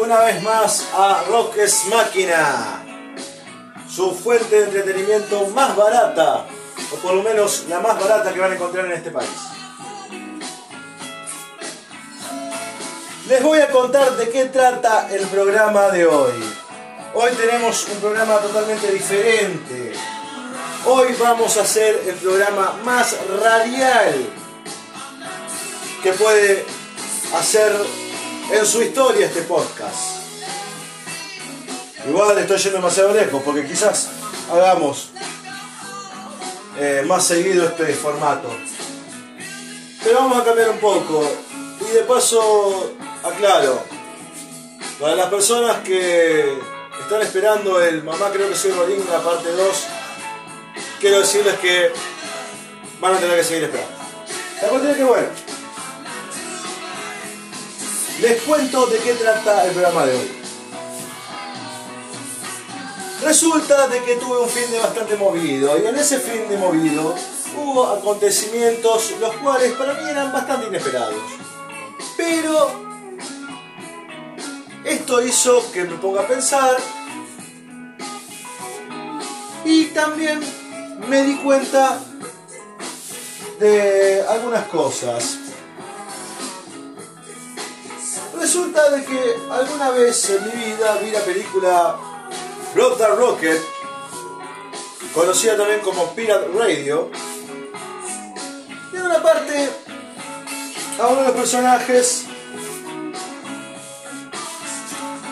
Una vez más a Roques Máquina, su fuente de entretenimiento más barata, o por lo menos la más barata que van a encontrar en este país. Les voy a contar de qué trata el programa de hoy. Hoy tenemos un programa totalmente diferente. Hoy vamos a hacer el programa más radial que puede hacer en su historia este podcast. Igual estoy yendo demasiado lejos porque quizás hagamos eh, más seguido este formato. Pero vamos a cambiar un poco. Y de paso, aclaro, para las personas que están esperando el Mamá creo que soy Rolín, la parte 2, quiero decirles que van a tener que seguir esperando. La cuestión es que bueno, les cuento de qué trata el programa de hoy. Resulta de que tuve un fin de bastante movido y en ese fin de movido hubo acontecimientos los cuales para mí eran bastante inesperados. Pero esto hizo que me ponga a pensar y también me di cuenta de algunas cosas. Resulta de que alguna vez en mi vida vi la película Blood the Rocket, conocida también como Pirate Radio, y en una parte a uno de los personajes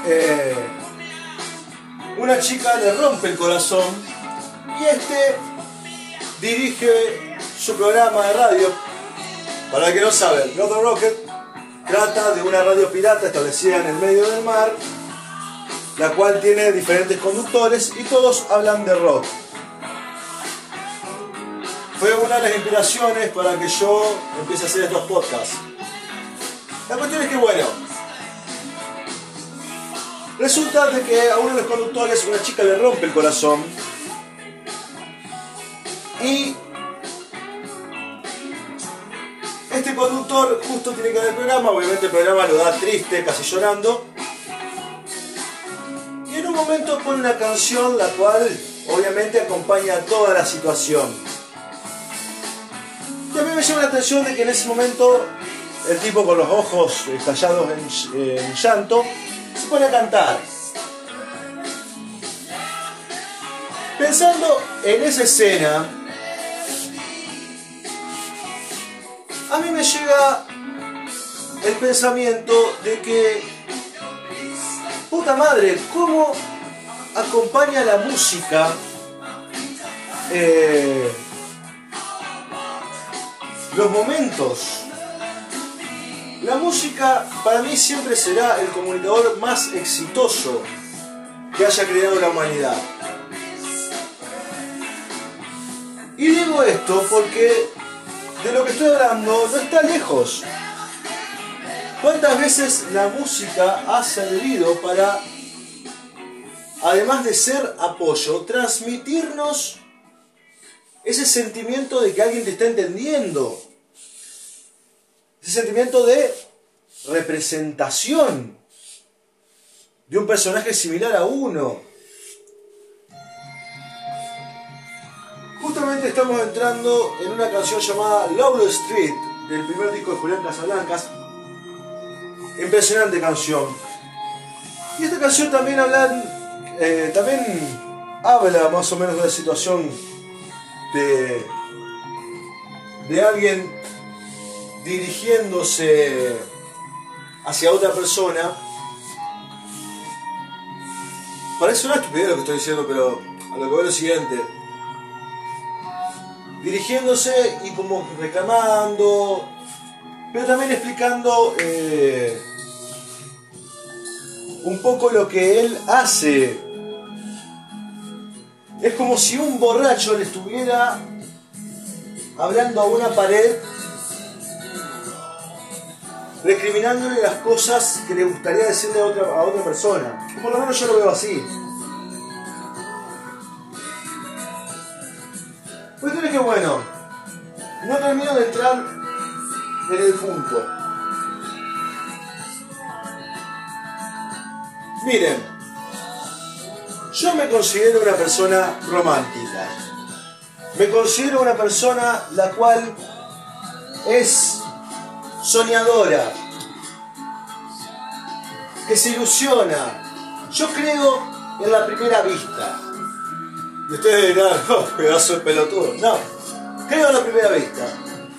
eh, una chica le rompe el corazón y este dirige su programa de radio. Para el que no sabe, Blood Rocket trata de una radio pirata establecida en el medio del mar, la cual tiene diferentes conductores y todos hablan de rock. Fue una de las inspiraciones para que yo empiece a hacer estos podcasts. La cuestión es que, bueno, resulta de que a uno de los conductores una chica le rompe el corazón y este conductor justo tiene que ver el programa, obviamente el programa lo da triste, casi llorando. Y en un momento pone una canción la cual obviamente acompaña toda la situación. Y a mí me llama la atención de que en ese momento el tipo con los ojos estallados en, en llanto se pone a cantar. Pensando en esa escena, a mí me llega el pensamiento de que, puta madre, ¿cómo acompaña la música eh, los momentos? La música para mí siempre será el comunicador más exitoso que haya creado la humanidad. Y digo esto porque de lo que estoy hablando no está lejos. ¿Cuántas veces la música ha servido para, además de ser apoyo, transmitirnos ese sentimiento de que alguien te está entendiendo? Ese sentimiento de representación de un personaje similar a uno. Justamente estamos entrando en una canción llamada Love Street, del primer disco de Julián Casablancas. Impresionante canción. Y esta canción también habla, eh, también habla más o menos de la situación de, de alguien dirigiéndose hacia otra persona. Parece una estupidez lo que estoy diciendo, pero a lo que veo es lo siguiente dirigiéndose y como reclamando, pero también explicando eh, un poco lo que él hace. Es como si un borracho le estuviera hablando a una pared, recriminándole las cosas que le gustaría decirle a otra, a otra persona. Por lo menos yo lo veo así. Cuestión es que bueno, no termino de entrar en el punto. Miren, yo me considero una persona romántica. Me considero una persona la cual es soñadora, que se ilusiona. Yo creo en la primera vista. Y ustedes dirán, oh, pedazo de pelotudo. No, creo en la primera vista.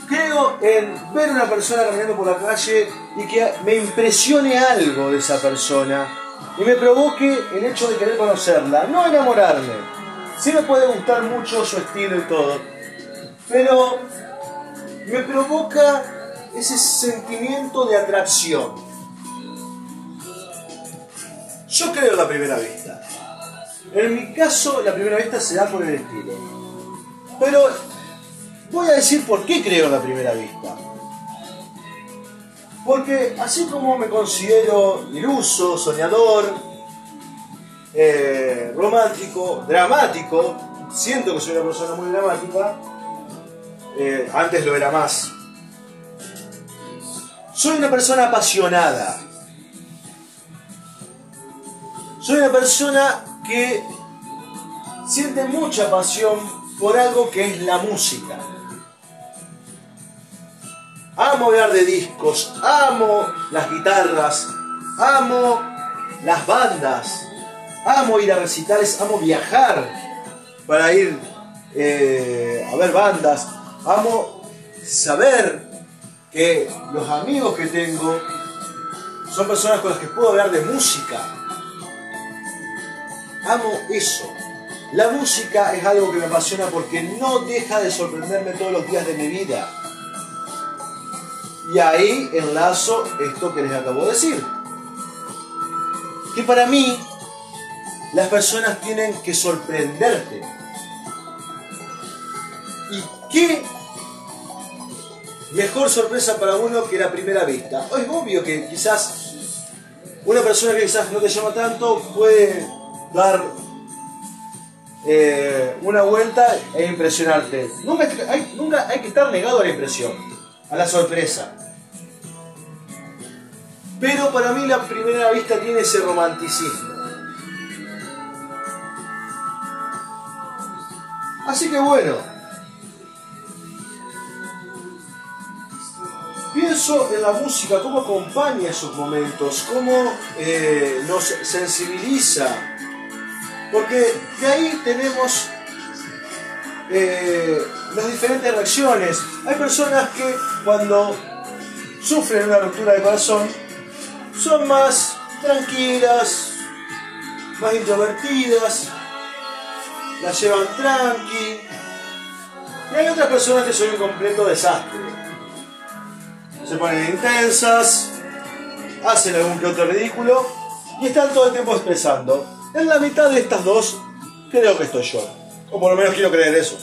Creo en ver una persona caminando por la calle y que me impresione algo de esa persona y me provoque el hecho de querer conocerla, no enamorarme. Sí me puede gustar mucho su estilo y todo, pero me provoca ese sentimiento de atracción. Yo creo en la primera vista. En mi caso, la primera vista se da por el estilo. Pero voy a decir por qué creo en la primera vista. Porque así como me considero iluso, soñador, eh, romántico, dramático, siento que soy una persona muy dramática, eh, antes lo era más. Soy una persona apasionada. Soy una persona que siente mucha pasión por algo que es la música. Amo hablar de discos, amo las guitarras, amo las bandas, amo ir a recitales, amo viajar para ir eh, a ver bandas, amo saber que los amigos que tengo son personas con las que puedo hablar de música. Amo eso. La música es algo que me apasiona porque no deja de sorprenderme todos los días de mi vida. Y ahí enlazo esto que les acabo de decir. Que para mí las personas tienen que sorprenderte. ¿Y qué mejor sorpresa para uno que la primera vista? Es obvio que quizás una persona que quizás no te llama tanto puede dar eh, una vuelta e impresionarte. Nunca hay, nunca hay que estar negado a la impresión, a la sorpresa. Pero para mí la primera vista tiene ese romanticismo. Así que bueno, pienso en la música, cómo acompaña esos momentos, cómo eh, nos sensibiliza, porque de ahí tenemos eh, las diferentes reacciones. Hay personas que cuando sufren una ruptura de corazón son más tranquilas, más introvertidas, las llevan tranqui. Y hay otras personas que son un completo desastre. Se ponen intensas, hacen algún que otro ridículo y están todo el tiempo expresando. En la mitad de estas dos creo que estoy yo. O por lo menos quiero creer eso.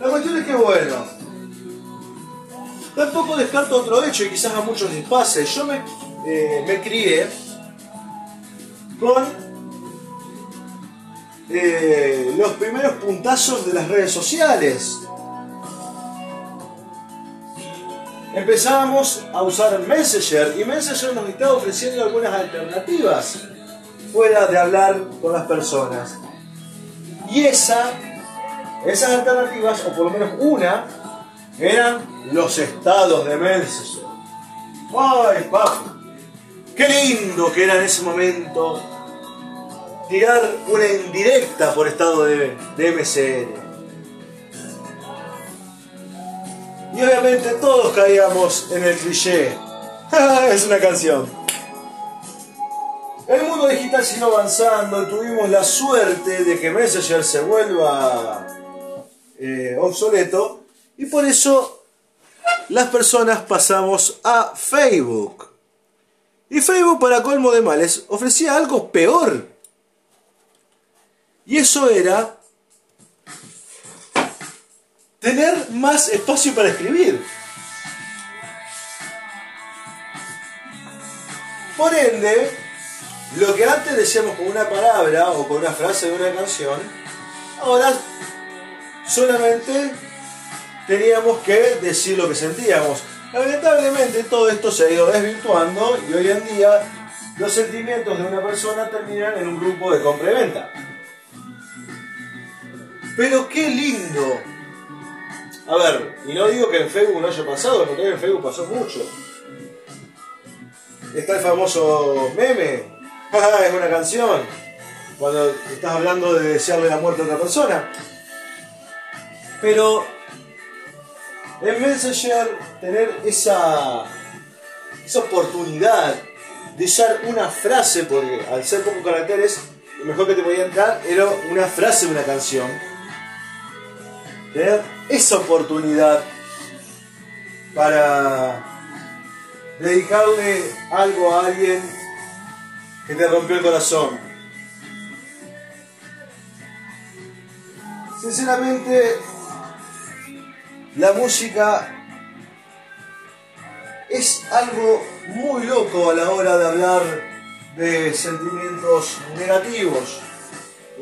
La cuestión es que bueno. Tampoco descarto otro hecho y quizás a muchos les pase. Yo me, eh, me crié con eh, los primeros puntazos de las redes sociales. Empezábamos a usar Messenger y Messenger nos estaba ofreciendo algunas alternativas fuera de hablar con las personas. Y esa, esas alternativas, o por lo menos una, eran los estados de Messenger. ¡Ay, papi! ¡Qué lindo que era en ese momento tirar una indirecta por estado de, de MCN. Y obviamente todos caíamos en el cliché. es una canción. El mundo digital siguió avanzando tuvimos la suerte de que Messenger se vuelva eh, obsoleto y por eso las personas pasamos a Facebook. Y Facebook, para colmo de males, ofrecía algo peor y eso era tener más espacio para escribir. Por ende, lo que antes decíamos con una palabra o con una frase de una canción, ahora solamente teníamos que decir lo que sentíamos. Lamentablemente todo esto se ha ido desvirtuando y hoy en día los sentimientos de una persona terminan en un grupo de compra y venta. Pero qué lindo. A ver, y no digo que en Facebook no haya pasado, porque en Facebook pasó mucho. Está el famoso meme, es una canción, cuando estás hablando de desearle la muerte a otra persona. Pero en Messenger tener esa, esa oportunidad de usar una frase, porque al ser pocos caracteres, lo mejor que te podía entrar era una frase de una canción. Tener esa oportunidad para dedicarle algo a alguien que te rompió el corazón. Sinceramente, la música es algo muy loco a la hora de hablar de sentimientos negativos.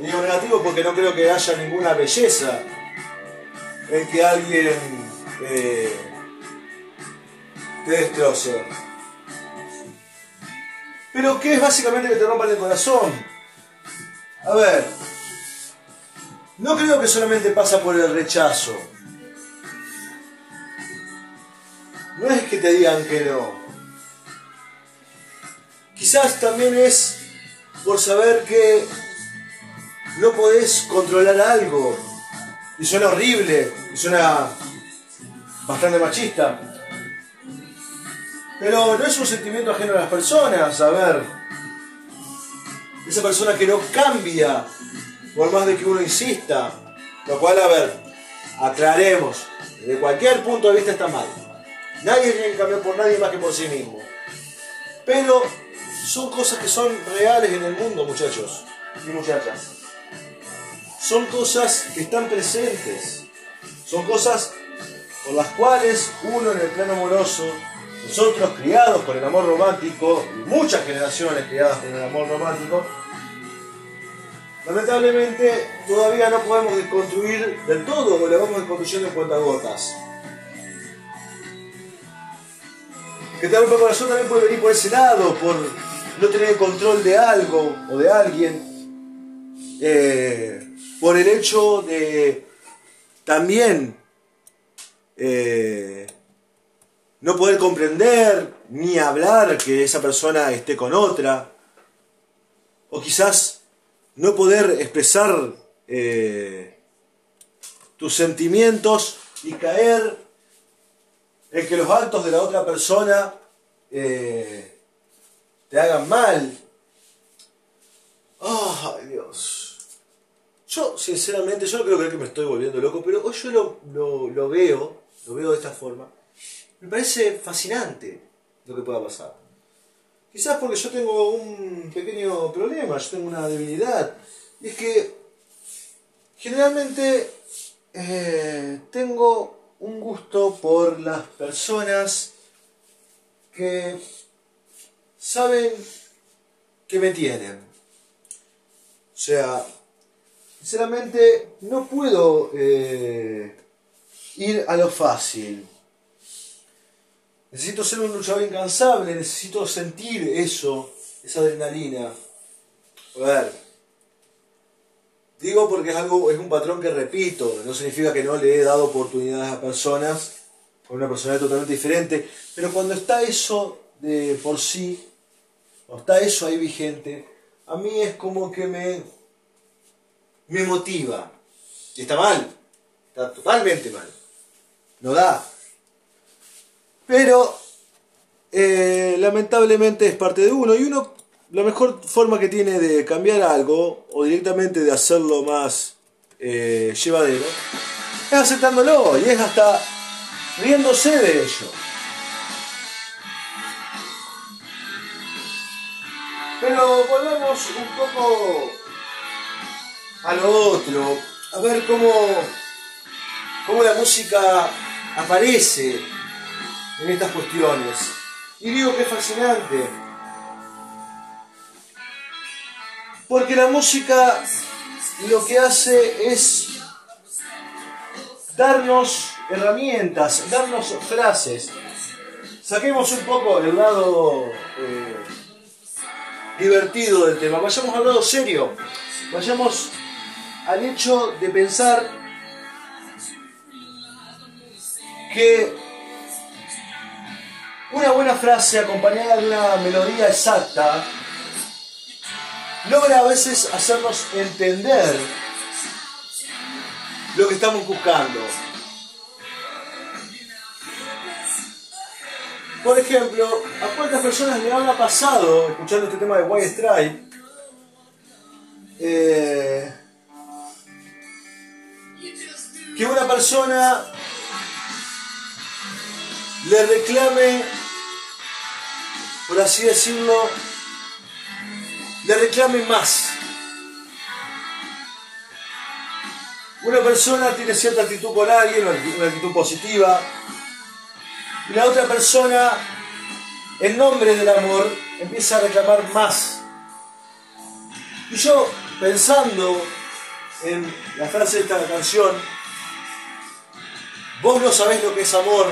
digo negativos porque no creo que haya ninguna belleza en que alguien eh, te destroce. Pero ¿qué es básicamente que te rompan el corazón? A ver, no creo que solamente pasa por el rechazo. no es que te digan que no. Quizás también es por saber que no podés controlar algo. Y suena horrible, y suena bastante machista. Pero no es un sentimiento ajeno a las personas, a ver. Esa persona que no cambia, por más de que uno insista. Lo cual, a ver, aclaremos, de cualquier punto de vista está mal. Nadie tiene que cambiar por nadie más que por sí mismo. Pero son cosas que son reales en el mundo, muchachos y muchachas. Son cosas que están presentes. Son cosas por las cuales uno en el plano amoroso, nosotros criados con el amor romántico, muchas generaciones criadas con el amor romántico, lamentablemente todavía no podemos desconstruir del todo o le vamos desconstruyendo en cuentagotas. que te rompa el corazón también puede venir por ese lado, por no tener control de algo o de alguien, eh, por el hecho de también eh, no poder comprender ni hablar que esa persona esté con otra, o quizás no poder expresar eh, tus sentimientos y caer el que los actos de la otra persona eh, te hagan mal. ¡Ay, Dios! Yo, sinceramente, yo no creo que me estoy volviendo loco, pero hoy yo lo, lo veo, lo veo de esta forma. Me parece fascinante lo que pueda pasar. Quizás porque yo tengo un pequeño problema, yo tengo una debilidad. Y es que generalmente eh, tengo un gusto por las personas que saben que me tienen. O sea, sinceramente no puedo eh, ir a lo fácil. Necesito ser un luchador incansable, necesito sentir eso, esa adrenalina. A ver, Digo porque es algo, es un patrón que repito, no significa que no le he dado oportunidades a personas con una personalidad totalmente diferente, pero cuando está eso de por sí, cuando está eso ahí vigente, a mí es como que me, me motiva. Y está mal, está totalmente mal. No da. Pero eh, lamentablemente es parte de uno y uno la mejor forma que tiene de cambiar algo o directamente de hacerlo más eh, llevadero es aceptándolo y es hasta riéndose de ello. Pero volvamos un poco a lo otro, a ver cómo, cómo la música aparece en estas cuestiones. Y digo que es fascinante Porque la música lo que hace es darnos herramientas, darnos frases. Saquemos un poco el lado eh, divertido del tema, vayamos al lado serio, vayamos al hecho de pensar que una buena frase acompañada de una melodía exacta logra a veces hacernos entender lo que estamos buscando. Por ejemplo, ¿a cuántas personas le habrá pasado, escuchando este tema de White Stripe, eh, que una persona le reclame, por así decirlo, le reclame más? Una persona tiene cierta actitud con alguien, una actitud positiva, y la otra persona, en nombre del amor, empieza a reclamar más. Y yo, pensando en la frase de esta canción, vos no sabés lo que es amor,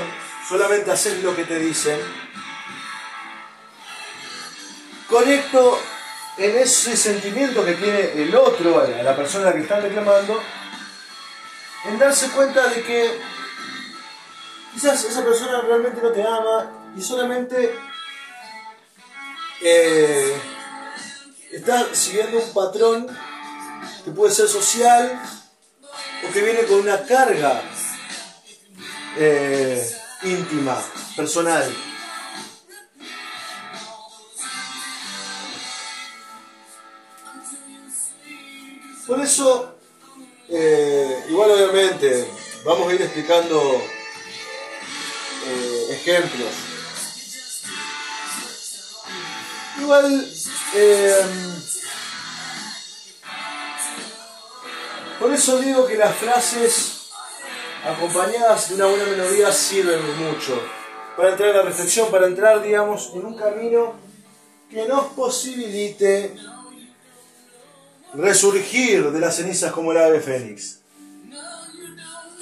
solamente haces lo que te dicen, conecto en ese sentimiento que tiene el otro, la persona que está reclamando, en darse cuenta de que quizás esa persona realmente no te ama y solamente eh, está siguiendo un patrón que puede ser social o que viene con una carga eh, íntima, personal. Por eso, eh, igual obviamente, vamos a ir explicando eh, ejemplos. Igual, eh, por eso digo que las frases acompañadas de una buena melodía sirven mucho para entrar en la reflexión, para entrar, digamos, en un camino que nos posibilite resurgir de las cenizas como el ave fénix.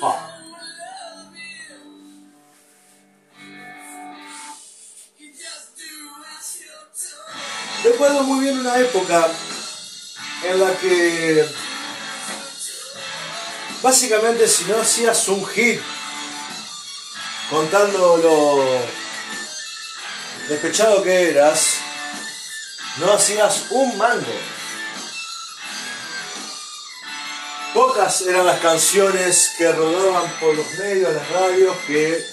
Ah. Recuerdo muy bien una época en la que básicamente si no hacías un hit contando lo despechado que eras, no hacías un mango. Pocas eran las canciones que rodaban por los medios, las radios, que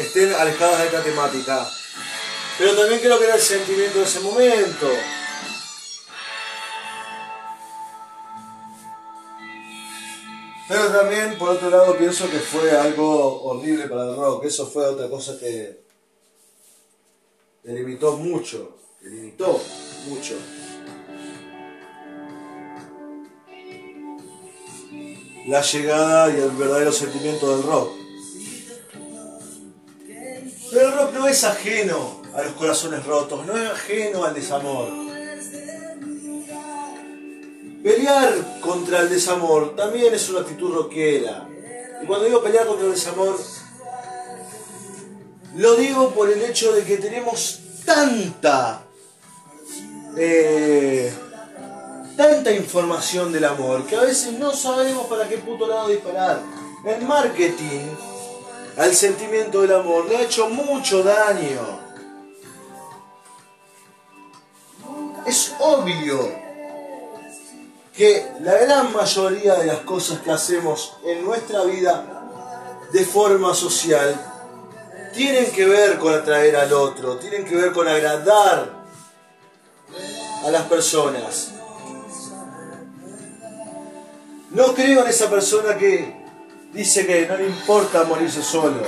estén alejadas de esta temática. Pero también creo que era el sentimiento de ese momento. Pero también, por otro lado, pienso que fue algo horrible para el rock. Eso fue otra cosa que limitó mucho. limitó mucho. La llegada y el verdadero sentimiento del rock. Pero el rock no es ajeno a los corazones rotos, no es ajeno al desamor. Pelear contra el desamor también es una actitud rockera. Y cuando digo pelear contra el desamor, lo digo por el hecho de que tenemos tanta, eh, tanta información del amor que a veces no sabemos para qué puto lado disparar. El marketing al sentimiento del amor le ha hecho mucho daño. Es obvio que la gran mayoría de las cosas que hacemos en nuestra vida de forma social tienen que ver con atraer al otro, tienen que ver con agradar a las personas. No creo en esa persona que dice que no le importa morirse solo.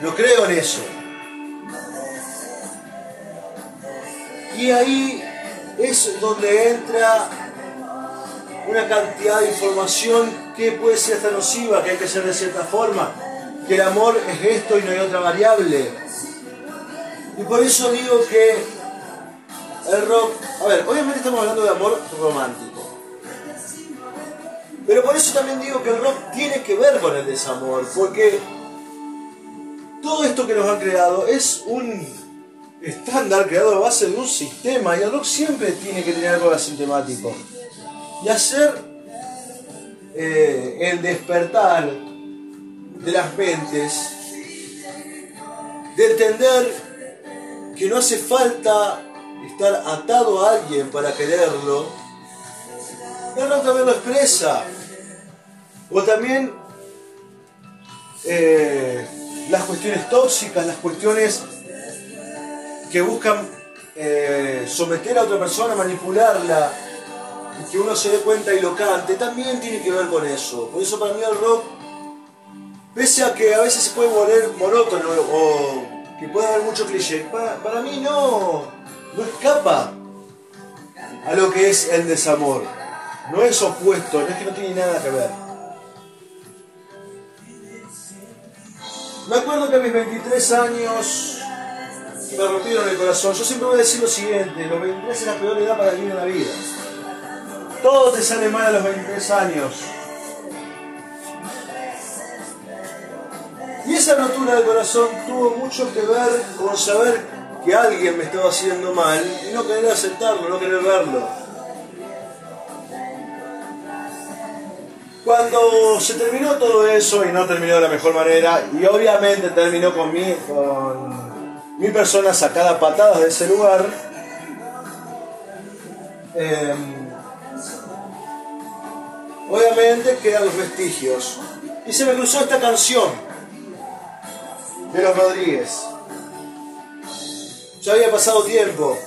No creo en eso. Y ahí es donde entra una cantidad de información que puede ser hasta nociva, que hay que ser de cierta forma, que el amor es esto y no hay otra variable. Y por eso digo que el rock, a ver, obviamente estamos hablando de amor romántico. Pero por eso también digo que el rock tiene que ver con el desamor, porque todo esto que nos han creado es un estándar creado a base de un sistema y el rock siempre tiene que tener algo asintemático. Y hacer eh, el despertar de las mentes, de entender que no hace falta estar atado a alguien para quererlo, el rock también lo expresa. O también eh, las cuestiones tóxicas, las cuestiones que buscan eh, someter a otra persona, manipularla, y que uno se dé cuenta y lo cante, también tiene que ver con eso. Por eso para mí el rock, pese a que a veces se puede volver monótono o que puede haber mucho cliché, para, para mí no, no escapa a lo que es el desamor. No es opuesto, no es que no tiene nada que ver. Me acuerdo que a mis 23 años me rompieron el corazón. Yo siempre voy a decir lo siguiente, los 23 es la peor edad para vivir en la vida. Todo te sale mal a los 23 años. Y esa rotura del corazón tuvo mucho que ver con saber que alguien me estaba haciendo mal y no querer aceptarlo, no querer verlo. Cuando se terminó todo eso y no terminó de la mejor manera, y obviamente terminó con mi, con mi persona sacada patadas de ese lugar, em, obviamente quedan los vestigios. Y se me cruzó esta canción de los Rodríguez. Ya había pasado tiempo,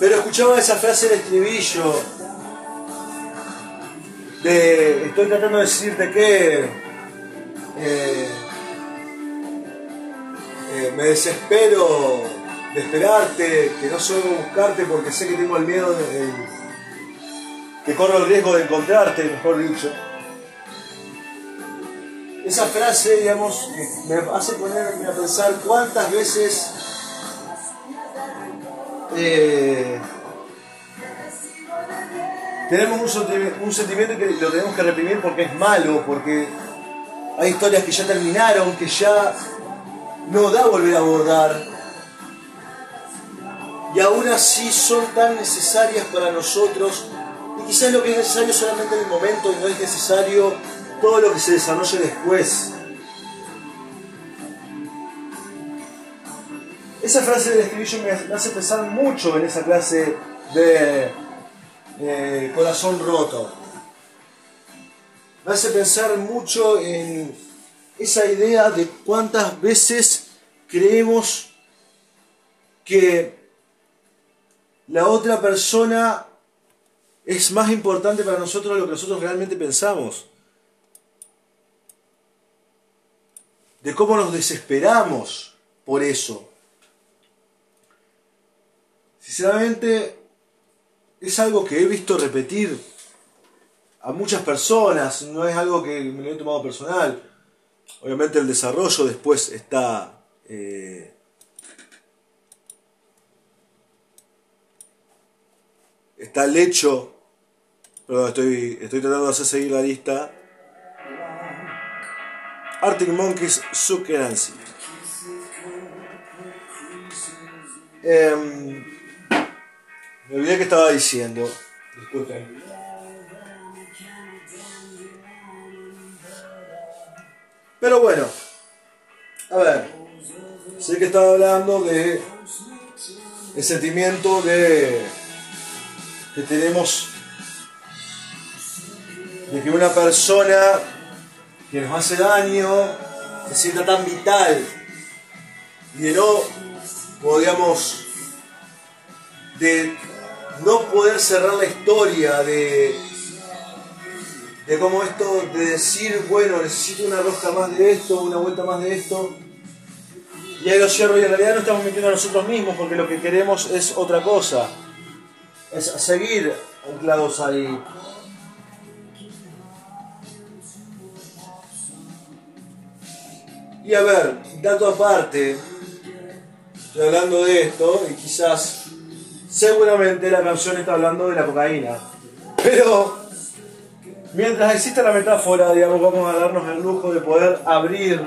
pero escuchaba esa frase del estribillo estoy tratando de decirte que eh, eh, me desespero de esperarte, que no suelo buscarte porque sé que tengo el miedo de, que corro el riesgo de encontrarte, mejor dicho. Esa frase, digamos, me hace ponerme a pensar cuántas veces eh, tenemos un, sentimiento que lo tenemos que reprimir porque es malo, porque hay historias que ya terminaron, que ya no da volver a abordar. Y aún así son tan necesarias para nosotros. Y quizás lo que es necesario solamente en el momento y no es necesario todo lo que se desarrolle después. Esa frase del estribillo me hace pensar mucho en esa clase de corazón roto. Me hace pensar mucho en esa idea de cuántas veces creemos que la otra persona es más importante para nosotros de lo que nosotros realmente pensamos. De cómo nos desesperamos por eso. Sinceramente, es algo que he visto repetir a muchas personas, no es algo que me lo he tomado personal. Obviamente el desarrollo después está... Eh, está el hecho, perdón, estoy, estoy tratando de hacer seguir la lista. Arctic Monkeys, Suke Nancy. Eh, me olvidé que estaba diciendo. Disculpen. Pero bueno, a ver, sé que estaba hablando de el sentimiento de que tenemos de que una persona que nos hace daño se sienta tan vital. Y de no podríamos de no poder cerrar la historia de, de cómo esto, de decir, bueno, necesito una rosca más de esto, una vuelta más de esto. Y ahí lo cierro y en realidad no estamos mintiendo a nosotros mismos porque lo que queremos es otra cosa. Es seguir anclados ahí. Y a ver, dato aparte, estoy hablando de esto y quizás seguramente la canción está hablando de la cocaína. Pero mientras exista la metáfora, digamos, vamos a darnos el lujo de poder abrir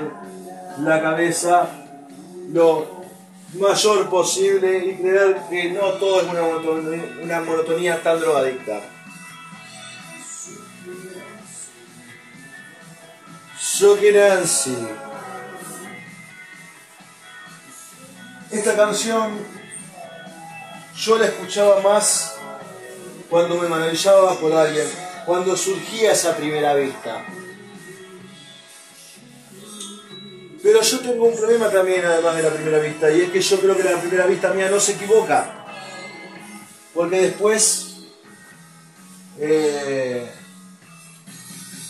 la cabeza lo mayor posible y creer que no todo es una monotonía, una monotonía tan drogadicta. Suki Nancy. Esta canción yo la escuchaba más cuando me maravillaba por alguien, cuando surgía esa primera vista. Pero yo tengo un problema también además de la primera vista, y es que yo creo que la primera vista mía no se equivoca. Porque después eh,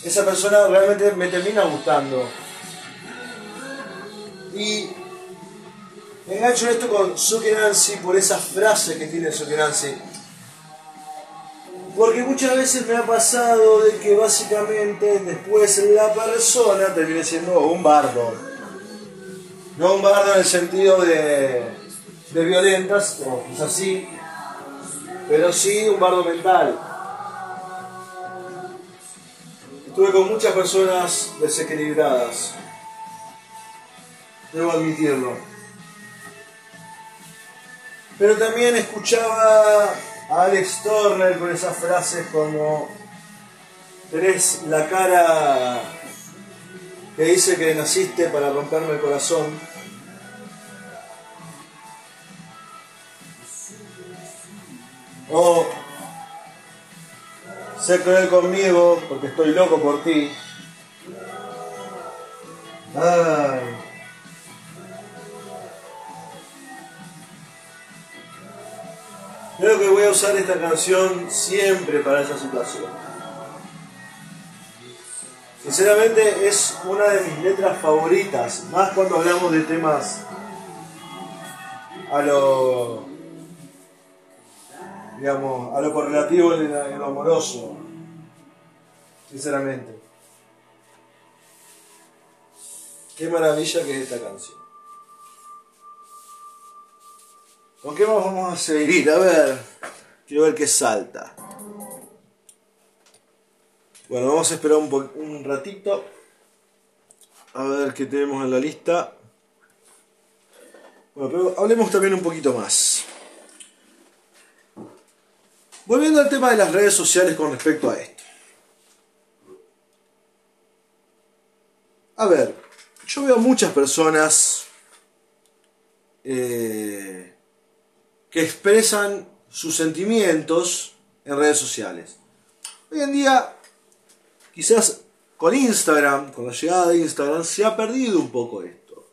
esa persona realmente me termina gustando. Y engancho esto con Suki Nancy por esas frases que tiene Suki Nancy. Porque muchas veces me ha pasado de que básicamente después la persona termine siendo un bardo. No un bardo en el sentido de, de violentas, o quizás sí, pero sí un bardo mental. Estuve con muchas personas desequilibradas, debo admitirlo. Pero también escuchaba Alex Turner con esas frases como tenés la cara que dice que naciste para romperme el corazón. O sé cruel conmigo porque estoy loco por ti. Ay. Creo que voy a usar esta canción siempre para esa situación. Sinceramente es una de mis letras favoritas, más cuando hablamos de temas a lo, digamos, a lo correlativo en lo amoroso, sinceramente. Qué maravilla que es esta canción. ¿Con qué más vamos a seguir? A ver, quiero ver qué salta. Bueno, vamos a esperar un, un ratito. A ver qué tenemos en la lista. Bueno, pero hablemos también un poquito más. Volviendo al tema de las redes sociales con respecto a esto. A ver, yo veo muchas personas eh, expresan sus sentimientos en redes sociales. Hoy en día, quizás con Instagram, con la llegada de Instagram, se ha perdido un poco esto.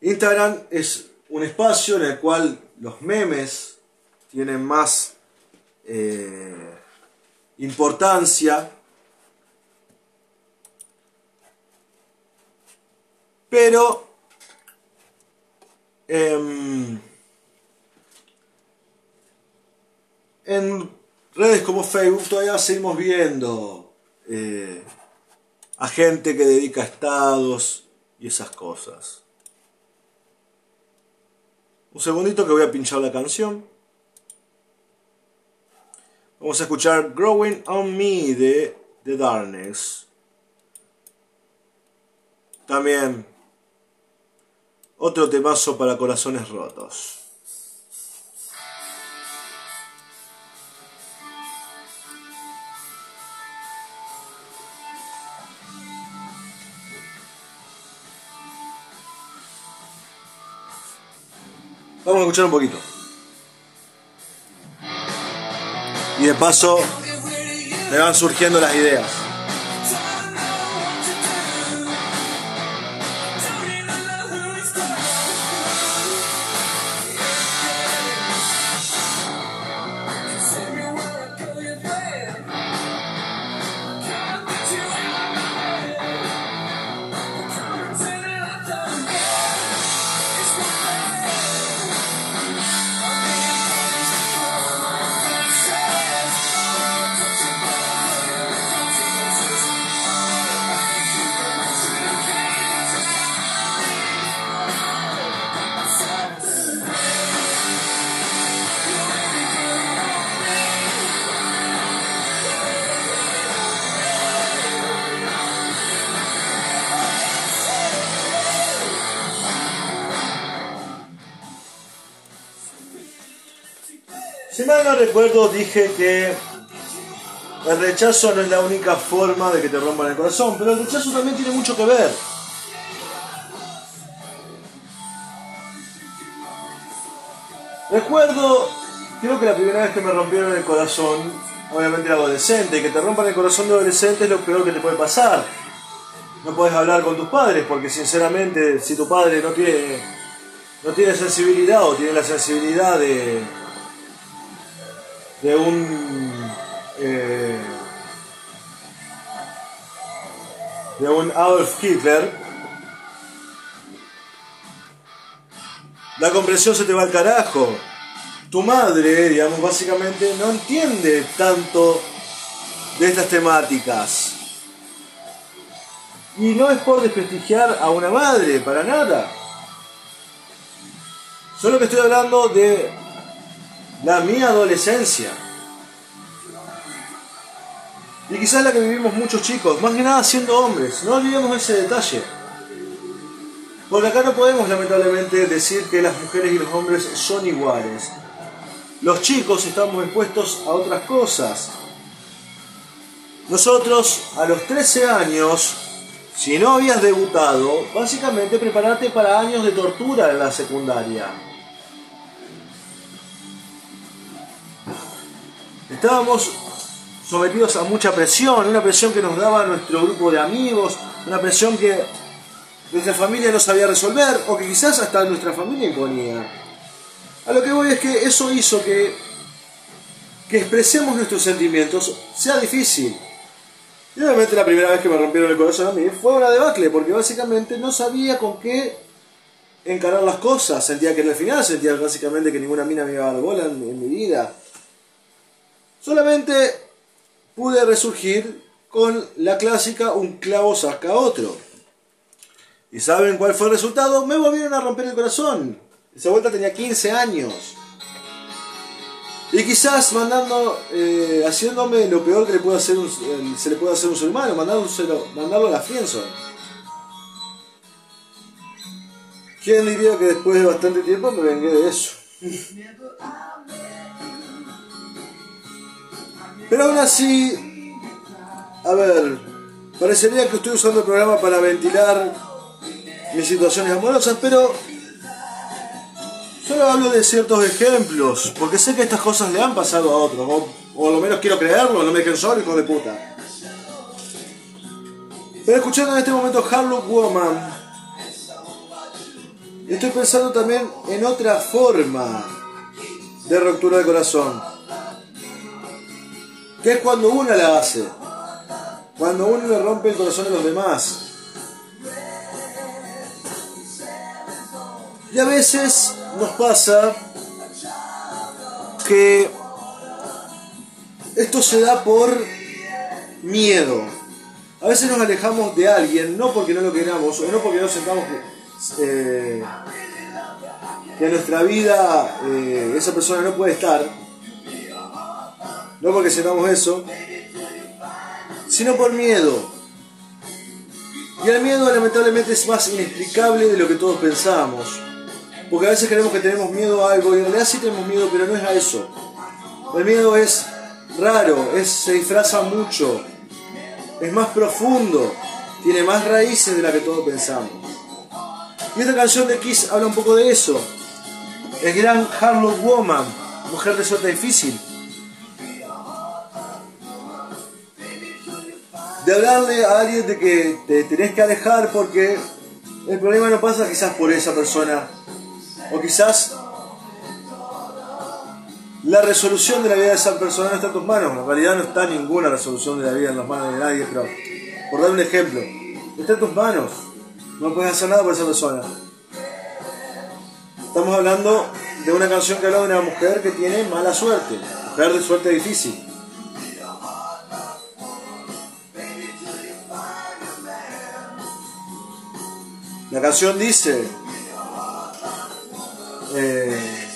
Instagram es un espacio en el cual los memes tienen más eh, importancia, pero em, en redes como Facebook todavía seguimos viendo eh, a gente que dedica estados y esas cosas. Un segundito que voy a pinchar la canción. Vamos a escuchar Growing on Me de The Darkness. También otro temazo para corazones rotos. Vamos a escuchar un poquito. Y de paso me van surgiendo las ideas. Recuerdo, dije que el rechazo no es la única forma de que te rompan el corazón, pero el rechazo también tiene mucho que ver. Recuerdo, creo que la primera vez que me rompieron el corazón, obviamente era adolescente, y que te rompan el corazón de adolescente es lo peor que te puede pasar. No puedes hablar con tus padres, porque sinceramente, si tu padre no tiene, no tiene sensibilidad o tiene la sensibilidad de, de un eh, de un Adolf Hitler, la comprensión se te va al carajo. Tu madre, digamos, básicamente no entiende tanto de estas temáticas. Y no es por desprestigiar a una madre, para nada. Solo que estoy hablando de la mi adolescencia. Y quizás la que vivimos muchos chicos, más que nada siendo hombres. No olvidemos ese detalle. Porque acá no podemos lamentablemente decir que las mujeres y los hombres son iguales. Los chicos estamos expuestos a otras cosas. Nosotros a los 13 años, si no habías debutado, básicamente preparate para años de tortura en la secundaria. Estábamos sometidos a mucha presión, una presión que nos daba nuestro grupo de amigos, una presión que nuestra familia no sabía resolver o que quizás hasta nuestra familia imponía. A lo que voy es que eso hizo que, que expresemos nuestros sentimientos sea difícil. Y obviamente la primera vez que me rompieron el corazón a mí fue una debacle, porque básicamente no sabía con qué encarar las cosas. Sentía que en el final sentía básicamente que ninguna mina me iba a dar bola en, en mi vida. Solamente pude resurgir con la clásica un clavo saca otro. ¿Y saben cuál fue el resultado? Me volvieron a romper el corazón. Esa vuelta tenía 15 años. Y quizás mandando, eh, haciéndome lo peor que le puede hacer se le puede hacer a un ser humano, mandarlo a la Friendzone. ¿Quién diría que después de bastante tiempo me vengué de eso? Pero aún así, a ver, parecería que estoy usando el programa para ventilar mis situaciones amorosas, pero solo hablo de ciertos ejemplos, porque sé que estas cosas le han pasado a otros, o, o lo menos quiero creerlo, no me dejen solo, hijo de puta. Pero escuchando en este momento Harlow Woman, estoy pensando también en otra forma de ruptura de corazón que es cuando uno la hace, cuando uno le rompe el corazón a los demás. Y a veces nos pasa que esto se da por miedo. A veces nos alejamos de alguien, no porque no lo queramos, o no porque no sentamos que, eh, que en nuestra vida eh, esa persona no puede estar, no porque sentamos eso, sino por miedo. Y el miedo lamentablemente es más inexplicable de lo que todos pensamos. Porque a veces creemos que tenemos miedo a algo y en realidad sí tenemos miedo, pero no es a eso. El miedo es raro, es, se disfraza mucho, es más profundo, tiene más raíces de la que todos pensamos. Y esta canción de Kiss habla un poco de eso. El gran Harlow Woman, mujer de suerte difícil, de hablarle a alguien de que te tenés que alejar porque el problema no pasa quizás por esa persona o quizás la resolución de la vida de esa persona no está en tus manos. En realidad no está ninguna resolución de la vida en las manos de nadie, pero por dar un ejemplo, está en tus manos. No puedes hacer nada por esa persona. Estamos hablando de una canción que habla de una mujer que tiene mala suerte, mujer de suerte difícil. La canción dice, eh,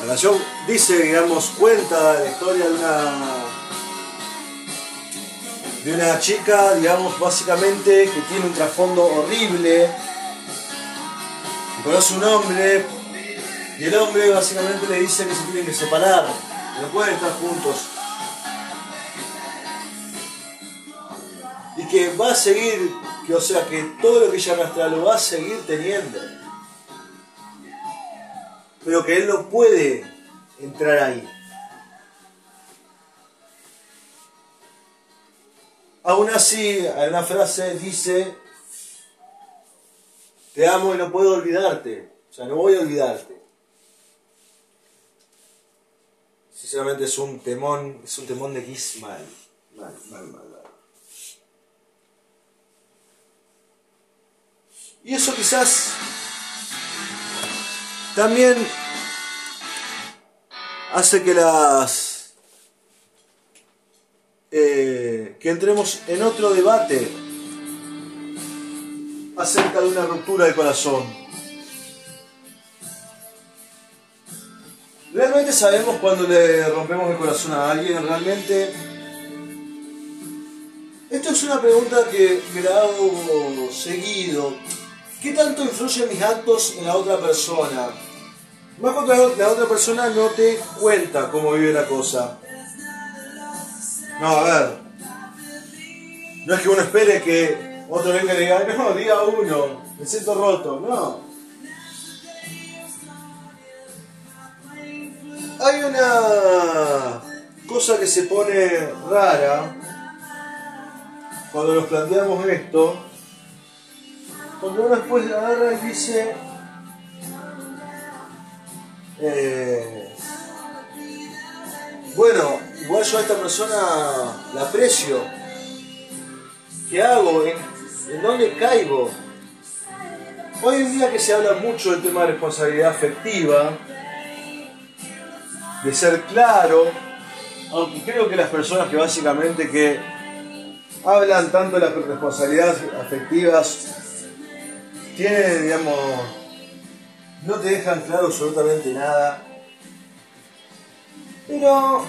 la canción dice, digamos, cuenta la historia de una de una chica, digamos, básicamente que tiene un trasfondo horrible, conoce un hombre, y el hombre básicamente le dice que se tienen que separar, que no pueden estar juntos. Y que va a seguir, o sea, que todo lo que ella arrastra lo va a seguir teniendo. Pero que él no puede entrar ahí. Aún así, hay una frase dice, te amo y no puedo olvidarte. O sea, no voy a olvidarte. Sinceramente es un temón, es un temón de Kiss mal. Mal, mal, mal. Y eso quizás también hace que las eh, que entremos en otro debate acerca de una ruptura de corazón. ¿Realmente sabemos cuando le rompemos el corazón a alguien? ¿Realmente? Esto es una pregunta que me la hago seguido. ¿Qué tanto influyen mis actos en la otra persona? Más cuando la otra persona no te cuenta cómo vive la cosa. No, a ver. No es que uno espere que otro venga y diga, no, día uno, me siento roto. No. Hay una cosa que se pone rara cuando nos planteamos esto. Cuando uno después la agarra y dice. Eh, bueno, igual yo a esta persona la aprecio. ¿Qué hago? ¿En, dónde caigo? Hoy en día que se habla mucho del tema de responsabilidad afectiva, de ser claro, aunque creo que las personas que básicamente que hablan tanto de las responsabilidades afectivas tienen, digamos, no te dejan claro absolutamente nada. Pero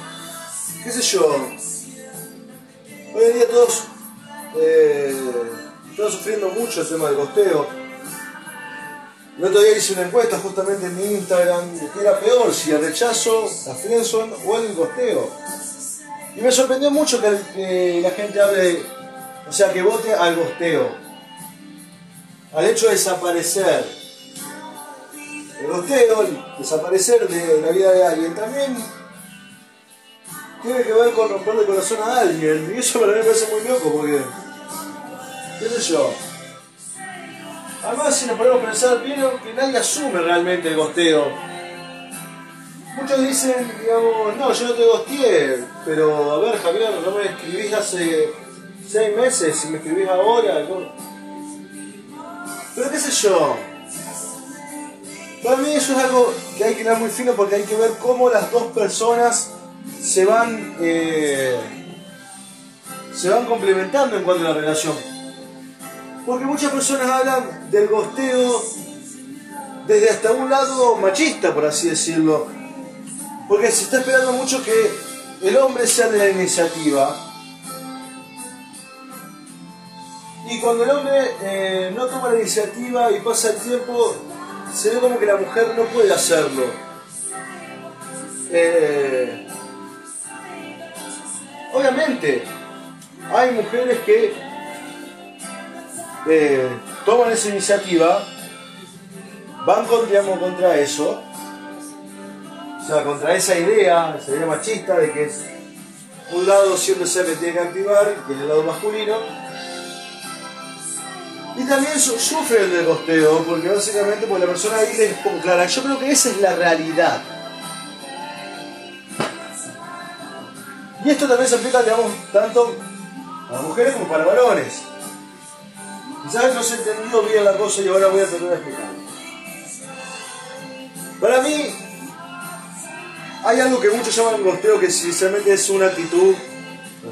qué sé yo, hoy en día todos eh, sufriendo mucho el tema del costeo. El otro día hice una encuesta justamente en mi Instagram de qué era peor, si el rechazo, la friendzone o el costeo. Y me sorprendió mucho que, la gente hable, o sea, que vote al costeo, al hecho de desaparecer. El costeo, desaparecer de la vida de alguien, también tiene que ver con romperle el corazón a alguien. Y eso para mí me parece muy loco porque. ¿Qué sé yo? Además, si nos ponemos a pensar, vieron que nadie asume realmente el gosteo. Muchos dicen, digamos, no, yo no te gosteé, pero a ver, Javier, no me escribís hace seis meses y me escribís ahora. Pero qué sé yo. Para mí eso es algo que hay que dar muy fino porque hay que ver cómo las dos personas se van, eh, se van complementando en cuanto a la relación. Porque muchas personas hablan del gosteo desde hasta un lado machista, por así decirlo. Porque se está esperando mucho que el hombre sea de la iniciativa. Y cuando el hombre eh, no toma la iniciativa y pasa el tiempo, se ve como que la mujer no puede hacerlo. Eh, Obviamente, hay mujeres que eh, toman esa iniciativa, van contra eso, o sea, contra esa idea, esa idea machista de que es un lado siempre se me tiene que activar, que es el lado masculino, y también sufren del costeo, porque básicamente porque la persona ahí les como clara. Yo creo que esa es la realidad. Y esto también se aplica, digamos, tanto para mujeres como para varones. Quizás no se entendido bien la cosa y ahora voy a tratar de explicar. Para mí, hay algo que muchos llaman gosteo que sinceramente es una actitud,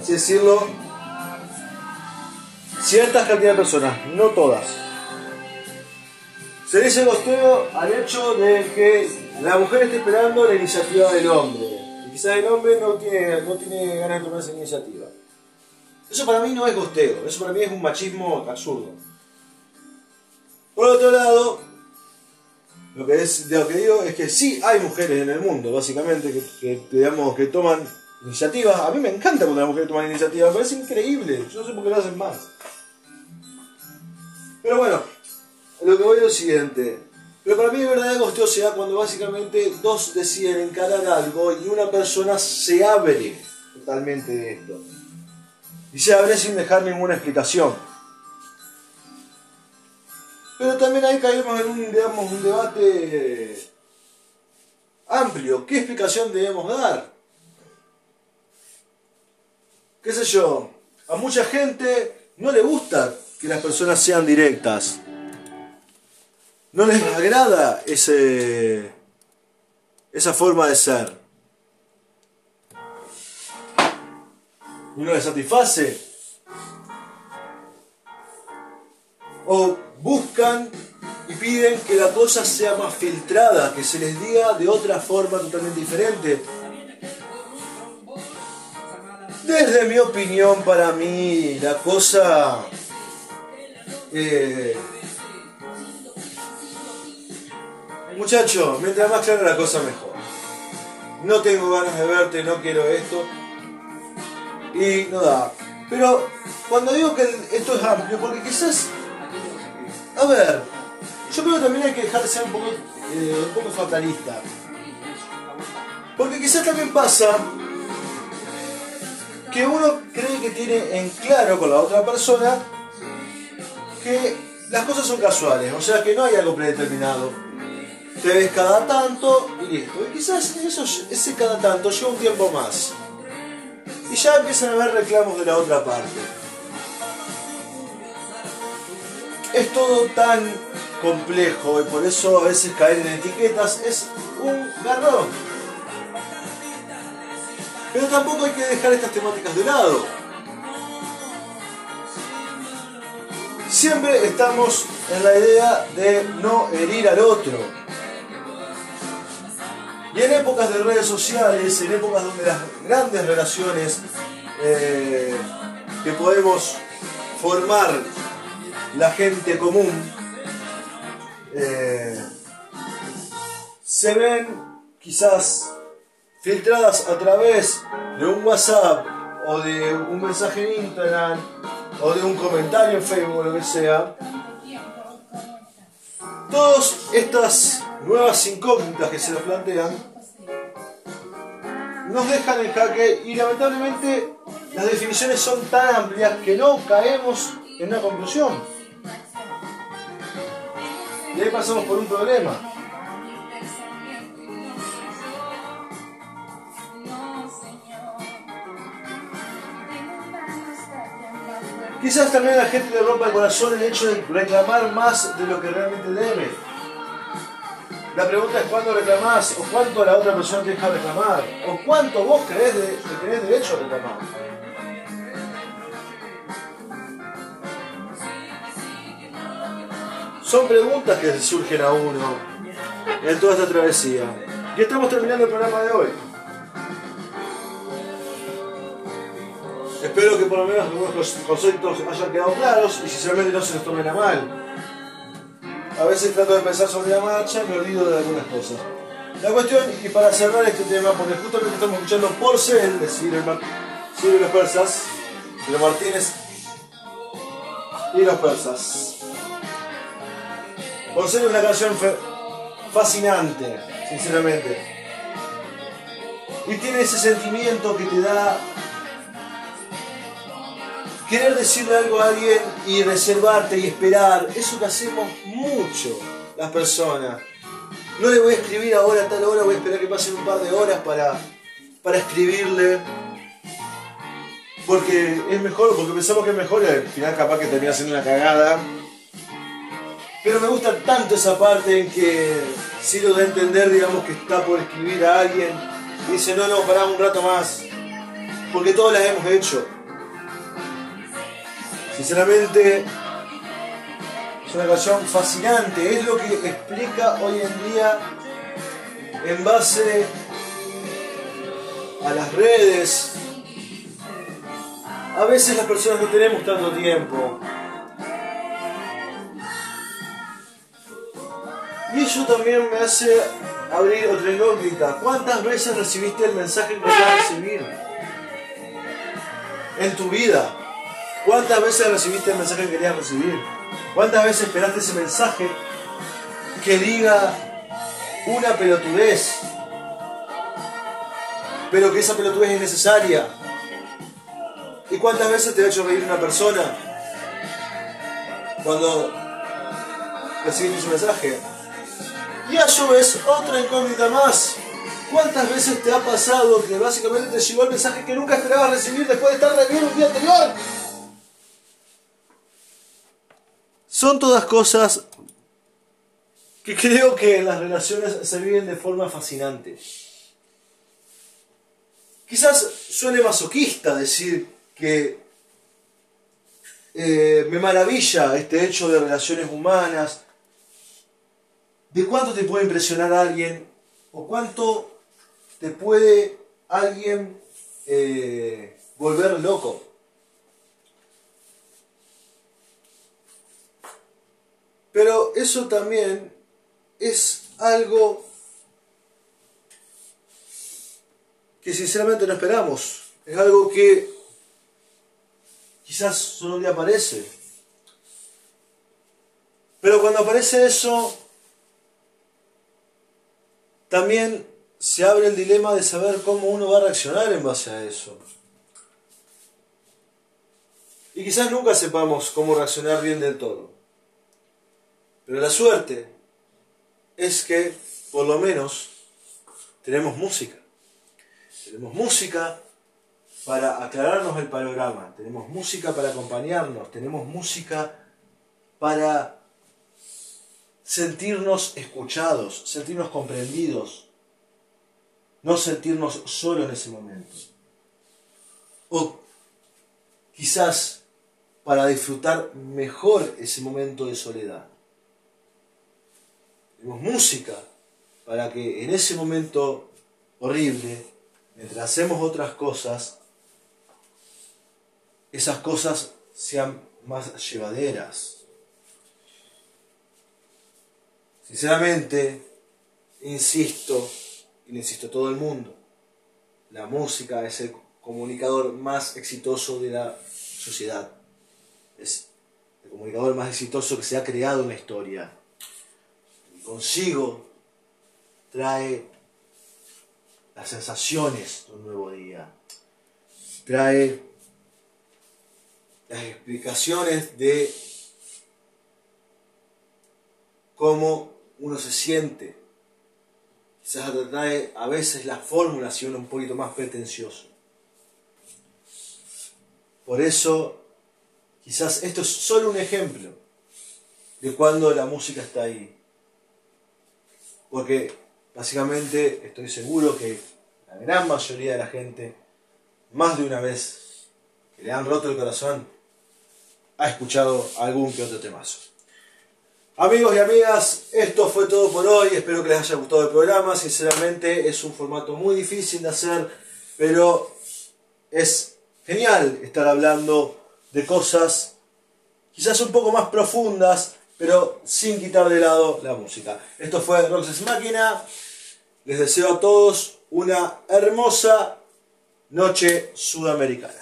así decirlo, ciertas cantidades de personas, no todas. Se dice gosteo al hecho de que la mujer esté esperando la iniciativa del hombre quizás el hombre no tiene, no tiene ganas de tomar esa iniciativa. Eso para mí no es gosteo, eso para mí es un machismo absurdo. Por otro lado, lo que, es, lo que digo es que sí hay mujeres en el mundo, básicamente, que, digamos, que toman iniciativas. A mí me encanta cuando las mujeres toman iniciativas, me parece increíble. Yo no sé por qué lo hacen más. Pero bueno, lo que voy es lo siguiente. Pero para mí el verdadero gosteo se da cuando básicamente dos deciden encarar algo y una persona se abre totalmente de esto. Y se abre sin dejar ninguna explicación. Pero también ahí caemos en un, digamos, un debate amplio. ¿Qué explicación debemos dar? ¿Qué sé yo? A mucha gente no le gusta que las personas sean directas. No les agrada ese, esa forma de ser. Y no les satisface. O buscan y piden que la cosa sea más filtrada, que se les diga de otra forma totalmente diferente. Desde mi opinión, para mí, la cosa... Eh, muchacho, mientras más clara la cosa mejor. No tengo ganas de verte, no quiero esto. Y no da. Pero cuando digo que esto es amplio, porque quizás a ver, yo creo que también hay que dejar de ser un poco, eh, un poco fatalista. Porque quizás también pasa que uno cree que tiene en claro con la otra persona que las cosas son casuales, o sea que no hay algo predeterminado. Te ves cada tanto y listo. Y quizás eso, ese cada tanto lleva un tiempo más. Y ya empiezan a haber reclamos de la otra parte. es todo tan complejo y por eso a veces caer en etiquetas es un garrón. Pero tampoco hay que dejar estas temáticas de lado. Siempre estamos en la idea de no herir al otro. Y en épocas de redes sociales, en épocas donde las grandes relaciones eh, que podemos formar la gente común eh, se ven quizás filtradas a través de un WhatsApp o de un mensaje en Instagram o de un comentario en Facebook o lo que sea. Todas estas nuevas incógnitas que se nos plantean nos dejan en jaque y lamentablemente las definiciones son tan amplias que no caemos en una conclusión. Y ahí pasamos por un problema. Quizás también la gente le rompa el corazón el hecho de reclamar más de lo que realmente debe. La pregunta es cuándo reclamás, o cuánto la otra persona te deja reclamar, o cuánto vos crees de, que tenés derecho a reclamar. Son preguntas que surgen a uno en toda esta travesía. Y estamos terminando el programa de hoy. Espero que por lo menos algunos conceptos hayan quedado claros y sinceramente no se los tomen a mal. A veces trato de pensar sobre la marcha me olvido de algunas cosas. La cuestión, y para cerrar este tema, porque justamente estamos escuchando Porcel de Ciro y los Persas, de Martínez y los Persas. Por ser una canción fascinante, sinceramente. Y tiene ese sentimiento que te da querer decirle algo a alguien y reservarte y esperar. Eso que hacemos mucho las personas. No le voy a escribir ahora a tal hora, voy a esperar que pasen un par de horas para, para escribirle. Porque es mejor, porque pensamos que es mejor y al final capaz que termina siendo una cagada pero me gusta tanto esa parte en que lo da a entender, digamos, que está por escribir a alguien y dice, no, no, pará un rato más, porque todos las hemos hecho. Sinceramente, es una canción fascinante, es lo que explica hoy en día en base a las redes, a veces las personas no tenemos tanto tiempo. Y eso también me hace abrir otra incógnita. ¿Cuántas veces recibiste el mensaje que querías recibir? En tu vida. ¿Cuántas veces recibiste el mensaje que querías recibir? ¿Cuántas veces esperaste ese mensaje que diga una pelotudez? Pero que esa pelotudez es necesaria. ¿Y cuántas veces te ha hecho reír una persona cuando recibiste ese mensaje? Y a su vez, otra incógnita más. ¿Cuántas veces te ha pasado que básicamente te llegó el mensaje que nunca esperabas recibir después de estar reviendo un día anterior? Son todas cosas que creo que en las relaciones se viven de forma fascinante. Quizás suene masoquista decir que eh, me maravilla este hecho de relaciones humanas, de cuánto te puede impresionar alguien o cuánto te puede alguien eh, volver loco. Pero eso también es algo que sinceramente no esperamos. Es algo que quizás solo día aparece. Pero cuando aparece eso, también se abre el dilema de saber cómo uno va a reaccionar en base a eso. Y quizás nunca sepamos cómo reaccionar bien del todo. Pero la suerte es que, por lo menos, tenemos música. Tenemos música para aclararnos el panorama, tenemos música para acompañarnos, tenemos música para sentirnos escuchados, sentirnos comprendidos, no sentirnos solo en ese momento. O quizás para disfrutar mejor ese momento de soledad. Tenemos música para que en ese momento horrible, mientras hacemos otras cosas, esas cosas sean más llevaderas. Sinceramente, insisto, y le insisto a todo el mundo, la música es el comunicador más exitoso de la sociedad. Es el comunicador más exitoso que se ha creado en la historia consigo trae las sensaciones de un nuevo día, trae las explicaciones de cómo uno se siente. Quizás trae a veces la fórmula si uno un poquito más pretencioso. Por eso, quizás esto es solo un ejemplo de cuando la música está ahí. Porque básicamente estoy seguro que la gran mayoría de la gente, más de una vez que le han roto el corazón, ha escuchado algún que otro temazo. Amigos y amigas, esto fue todo por hoy. Espero que les haya gustado el programa. Sinceramente es un formato muy difícil de hacer, pero es genial estar hablando de cosas quizás un poco más profundas pero sin quitar de lado la música. Esto fue Roxas Máquina. Les deseo a todos una hermosa noche sudamericana.